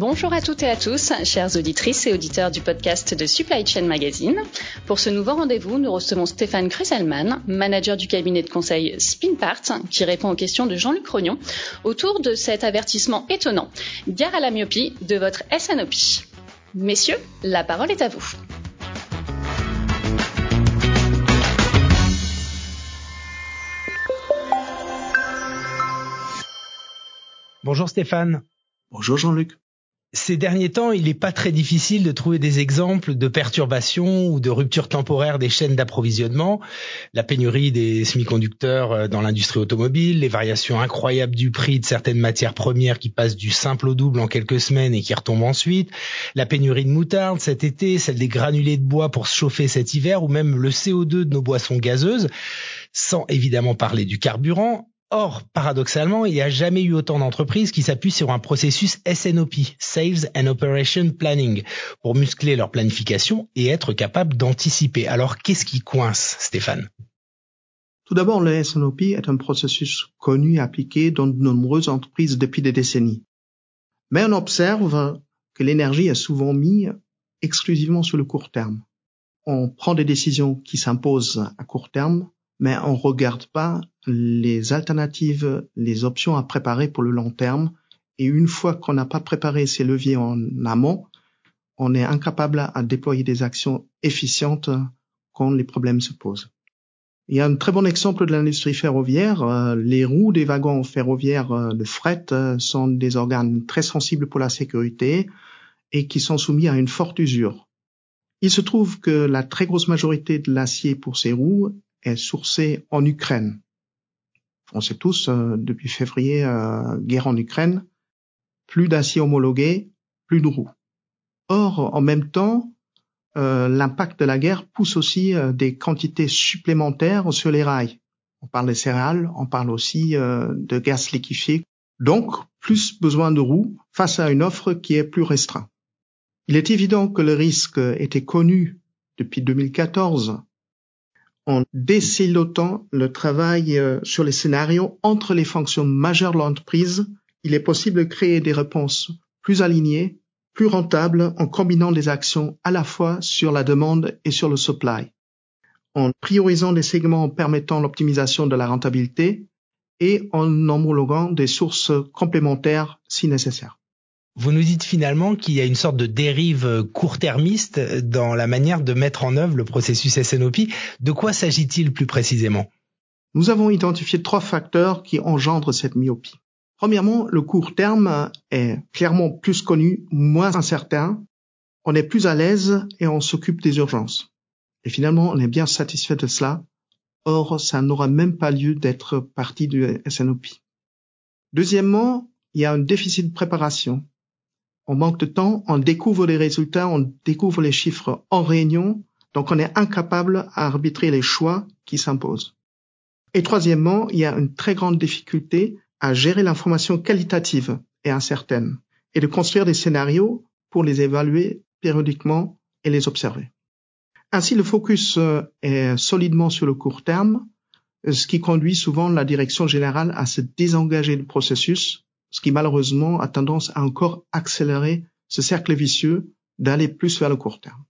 Bonjour à toutes et à tous, chères auditrices et auditeurs du podcast de Supply Chain Magazine. Pour ce nouveau rendez-vous, nous recevons Stéphane Kruselman, manager du cabinet de conseil Spinpart, qui répond aux questions de Jean-Luc Rognon autour de cet avertissement étonnant. Gare à la myopie de votre SNOP. Messieurs, la parole est à vous. Bonjour Stéphane. Bonjour Jean-Luc. Ces derniers temps, il n'est pas très difficile de trouver des exemples de perturbations ou de ruptures temporaires des chaînes d'approvisionnement. La pénurie des semi-conducteurs euh, dans l'industrie automobile, les variations incroyables du prix de certaines matières premières qui passent du simple au double en quelques semaines et qui retombent ensuite, la pénurie de moutarde cet été, celle des granulés de bois pour se chauffer cet hiver ou même le CO2 de nos boissons gazeuses, sans évidemment parler du carburant. Or, paradoxalement, il n'y a jamais eu autant d'entreprises qui s'appuient sur un processus SNOP, Sales and Operation Planning, pour muscler leur planification et être capable d'anticiper. Alors, qu'est-ce qui coince, Stéphane? Tout d'abord, le SNOP est un processus connu et appliqué dans de nombreuses entreprises depuis des décennies. Mais on observe que l'énergie est souvent mise exclusivement sur le court terme. On prend des décisions qui s'imposent à court terme mais on regarde pas les alternatives, les options à préparer pour le long terme. Et une fois qu'on n'a pas préparé ces leviers en amont, on est incapable à déployer des actions efficientes quand les problèmes se posent. Il y a un très bon exemple de l'industrie ferroviaire. Euh, les roues des wagons ferroviaires euh, de fret euh, sont des organes très sensibles pour la sécurité et qui sont soumis à une forte usure. Il se trouve que la très grosse majorité de l'acier pour ces roues est sourcé en Ukraine. On sait tous, euh, depuis février, euh, guerre en Ukraine, plus d'acier homologué, plus de roues. Or, en même temps, euh, l'impact de la guerre pousse aussi des quantités supplémentaires sur les rails. On parle des céréales, on parle aussi de gaz liquéfié. Donc, plus besoin de roues face à une offre qui est plus restreinte. Il est évident que le risque était connu depuis 2014 en décilotant le travail euh, sur les scénarios entre les fonctions majeures de l'entreprise, il est possible de créer des réponses plus alignées, plus rentables en combinant des actions à la fois sur la demande et sur le supply, en priorisant des segments permettant l'optimisation de la rentabilité et en homologuant des sources complémentaires si nécessaire. Vous nous dites finalement qu'il y a une sorte de dérive court-termiste dans la manière de mettre en œuvre le processus SNOP. De quoi s'agit-il plus précisément? Nous avons identifié trois facteurs qui engendrent cette myopie. Premièrement, le court terme est clairement plus connu, moins incertain, on est plus à l'aise et on s'occupe des urgences. Et finalement, on est bien satisfait de cela. Or, ça n'aura même pas lieu d'être partie du SNOP. Deuxièmement, il y a un déficit de préparation on manque de temps, on découvre les résultats, on découvre les chiffres en réunion, donc on est incapable à arbitrer les choix qui s'imposent. Et troisièmement, il y a une très grande difficulté à gérer l'information qualitative et incertaine et de construire des scénarios pour les évaluer périodiquement et les observer. Ainsi, le focus euh, est solidement sur le court terme, ce qui conduit souvent la direction générale à se désengager du processus ce qui malheureusement a tendance à encore accélérer ce cercle vicieux d'aller plus vers le court terme.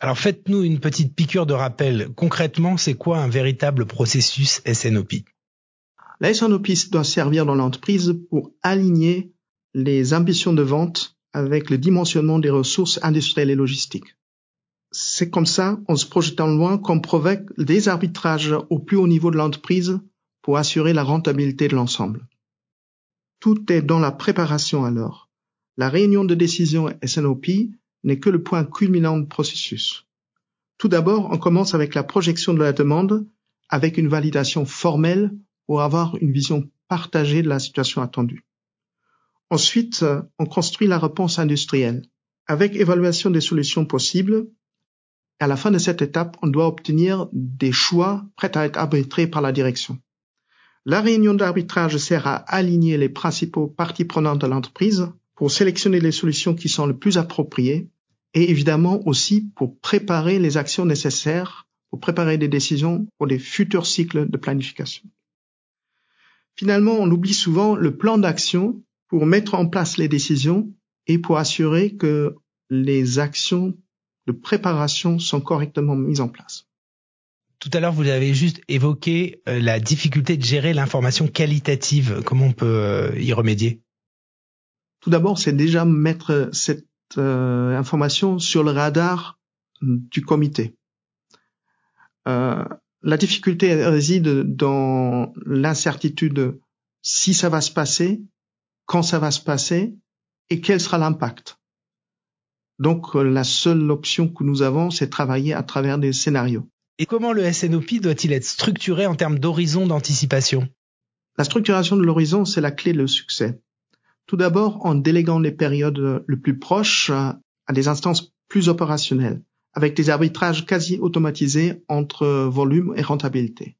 Alors faites-nous une petite piqûre de rappel. Concrètement, c'est quoi un véritable processus SNOP La SNOP doit servir dans l'entreprise pour aligner les ambitions de vente avec le dimensionnement des ressources industrielles et logistiques. C'est comme ça, en se projetant loin, qu'on provoque des arbitrages au plus haut niveau de l'entreprise pour assurer la rentabilité de l'ensemble. Tout est dans la préparation alors. La réunion de décision SNOP n'est que le point culminant du processus. Tout d'abord, on commence avec la projection de la demande, avec une validation formelle pour avoir une vision partagée de la situation attendue. Ensuite, on construit la réponse industrielle, avec évaluation des solutions possibles. À la fin de cette étape, on doit obtenir des choix prêts à être arbitrés par la direction. La réunion d'arbitrage sert à aligner les principaux parties prenantes de l'entreprise pour sélectionner les solutions qui sont les plus appropriées et évidemment aussi pour préparer les actions nécessaires pour préparer des décisions pour les futurs cycles de planification. Finalement, on oublie souvent le plan d'action pour mettre en place les décisions et pour assurer que les actions de préparation sont correctement mises en place. Tout à l'heure, vous avez juste évoqué euh, la difficulté de gérer l'information qualitative. Comment on peut euh, y remédier? Tout d'abord, c'est déjà mettre cette euh, information sur le radar du comité. la difficulté réside dans l'incertitude si ça va se passer, quand ça va se passer et quel sera l'impact. Donc la seule option que nous avons, c'est travailler à travers des scénarios. Et comment le SNOP doit-il être structuré en termes d'horizon d'anticipation? La structuration de l'horizon, c'est la clé de succès. Tout d'abord en déléguant les périodes les plus proches à des instances plus opérationnelles, avec des arbitrages quasi automatisés entre volume et rentabilité.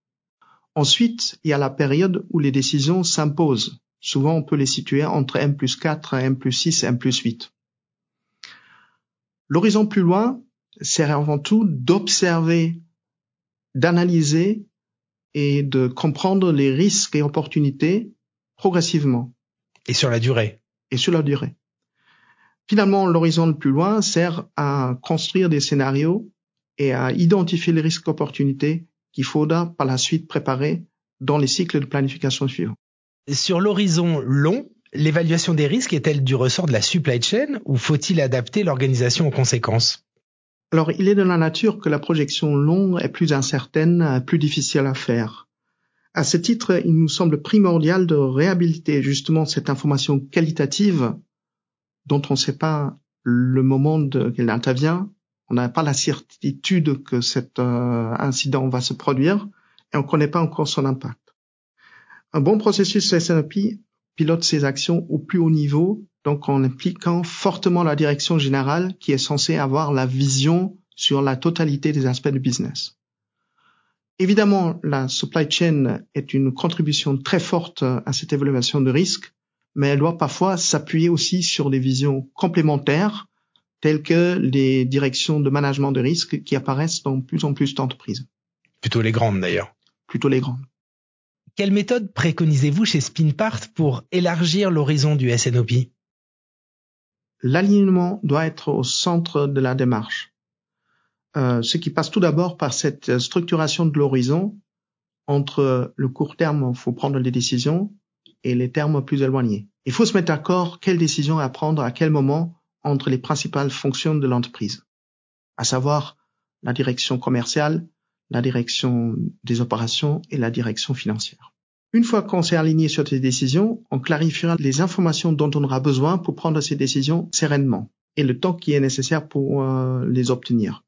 Ensuite, il y a la période où les décisions s'imposent. Souvent, on peut les situer entre M plus 4, M plus 6 et M plus 8. L'horizon plus loin sert avant tout d'observer d'analyser et de comprendre les risques et opportunités progressivement. Et sur la durée. Et sur la durée. Finalement, l'horizon le plus loin sert à construire des scénarios et à identifier les risques et opportunités qu'il faudra par la suite préparer dans les cycles de planification suivants. Sur l'horizon long, l'évaluation des risques est-elle du ressort de la supply chain ou faut-il adapter l'organisation aux conséquences? Alors, il est de la nature que la projection longue est plus incertaine, plus difficile à faire. À ce titre, il nous semble primordial de réhabiliter justement cette information qualitative dont on ne sait pas le moment qu'elle intervient, on n'a pas la certitude que cet euh, incident va se produire et on ne connaît pas encore son impact. Un bon processus SNOP pilote ses actions au plus haut niveau donc en impliquant fortement la direction générale qui est censée avoir la vision sur la totalité des aspects du business. Évidemment, la supply chain est une contribution très forte à cette évaluation de risque, mais elle doit parfois s'appuyer aussi sur des visions complémentaires telles que les directions de management de risque qui apparaissent dans plus en plus d'entreprises. Plutôt les grandes d'ailleurs. Plutôt les grandes. Quelle méthode préconisez-vous chez Spinpart pour élargir l'horizon du SNOP l'alignement doit être au centre de la démarche. Euh, ce qui passe tout d'abord par cette structuration de l'horizon entre le court terme, où il faut prendre des décisions, et les termes plus éloignés. Il faut se mettre d'accord quelles décisions à prendre à quel moment entre les principales fonctions de l'entreprise, à savoir la direction commerciale, la direction des opérations et la direction financière. Une fois qu'on s'est aligné sur ces décisions, on clarifiera les informations dont on aura besoin pour prendre ces décisions sereinement et le temps qui est nécessaire pour euh, les obtenir.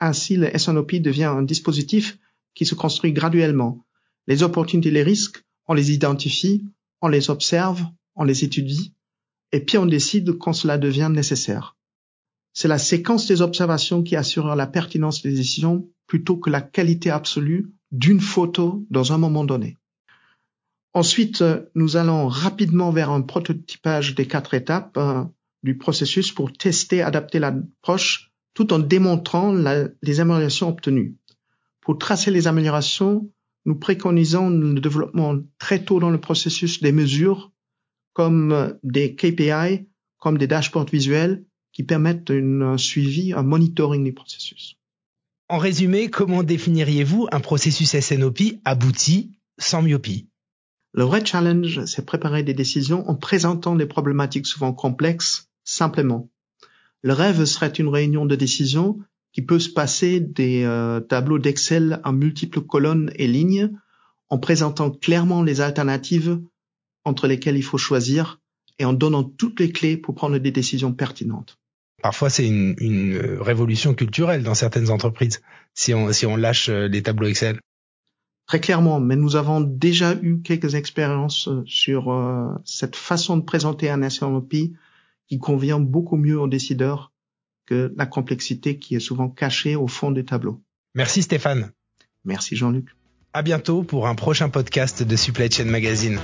Ainsi, le SNOP devient un dispositif qui se construit graduellement. Les opportunités et les risques, on les identifie, on les observe, on les étudie, et puis on décide quand cela devient nécessaire. C'est la séquence des observations qui assurera la pertinence des décisions plutôt que la qualité absolue d'une photo dans un moment donné. Ensuite, nous allons rapidement vers un prototypage des quatre étapes euh, du processus pour tester, adapter l'approche tout en démontrant les améliorations obtenues. Pour tracer les améliorations, nous préconisons le développement très tôt dans le processus des mesures comme des KPI, comme des dashboards visuels qui permettent un suivi, un monitoring du processus. En résumé, comment définiriez-vous un processus SNOP abouti sans myopie? Le vrai challenge, c'est préparer des décisions en présentant des problématiques souvent complexes simplement. Le rêve serait une réunion de décision qui peut se passer des euh, tableaux d'Excel en multiples colonnes et lignes en présentant clairement les alternatives entre lesquelles il faut choisir et en donnant toutes les clés pour prendre des décisions pertinentes. Parfois, c'est une, une, révolution culturelle dans certaines entreprises si on, si on lâche euh, les tableaux Excel très clairement, mais nous avons déjà eu quelques expériences euh, sur euh, cette façon de présenter un SNOP qui convient beaucoup mieux aux décideurs que la complexité qui est souvent cachée au fond des tableaux. Merci Stéphane. Merci Jean-Luc. À bientôt pour un prochain podcast de Supply Chain Magazine.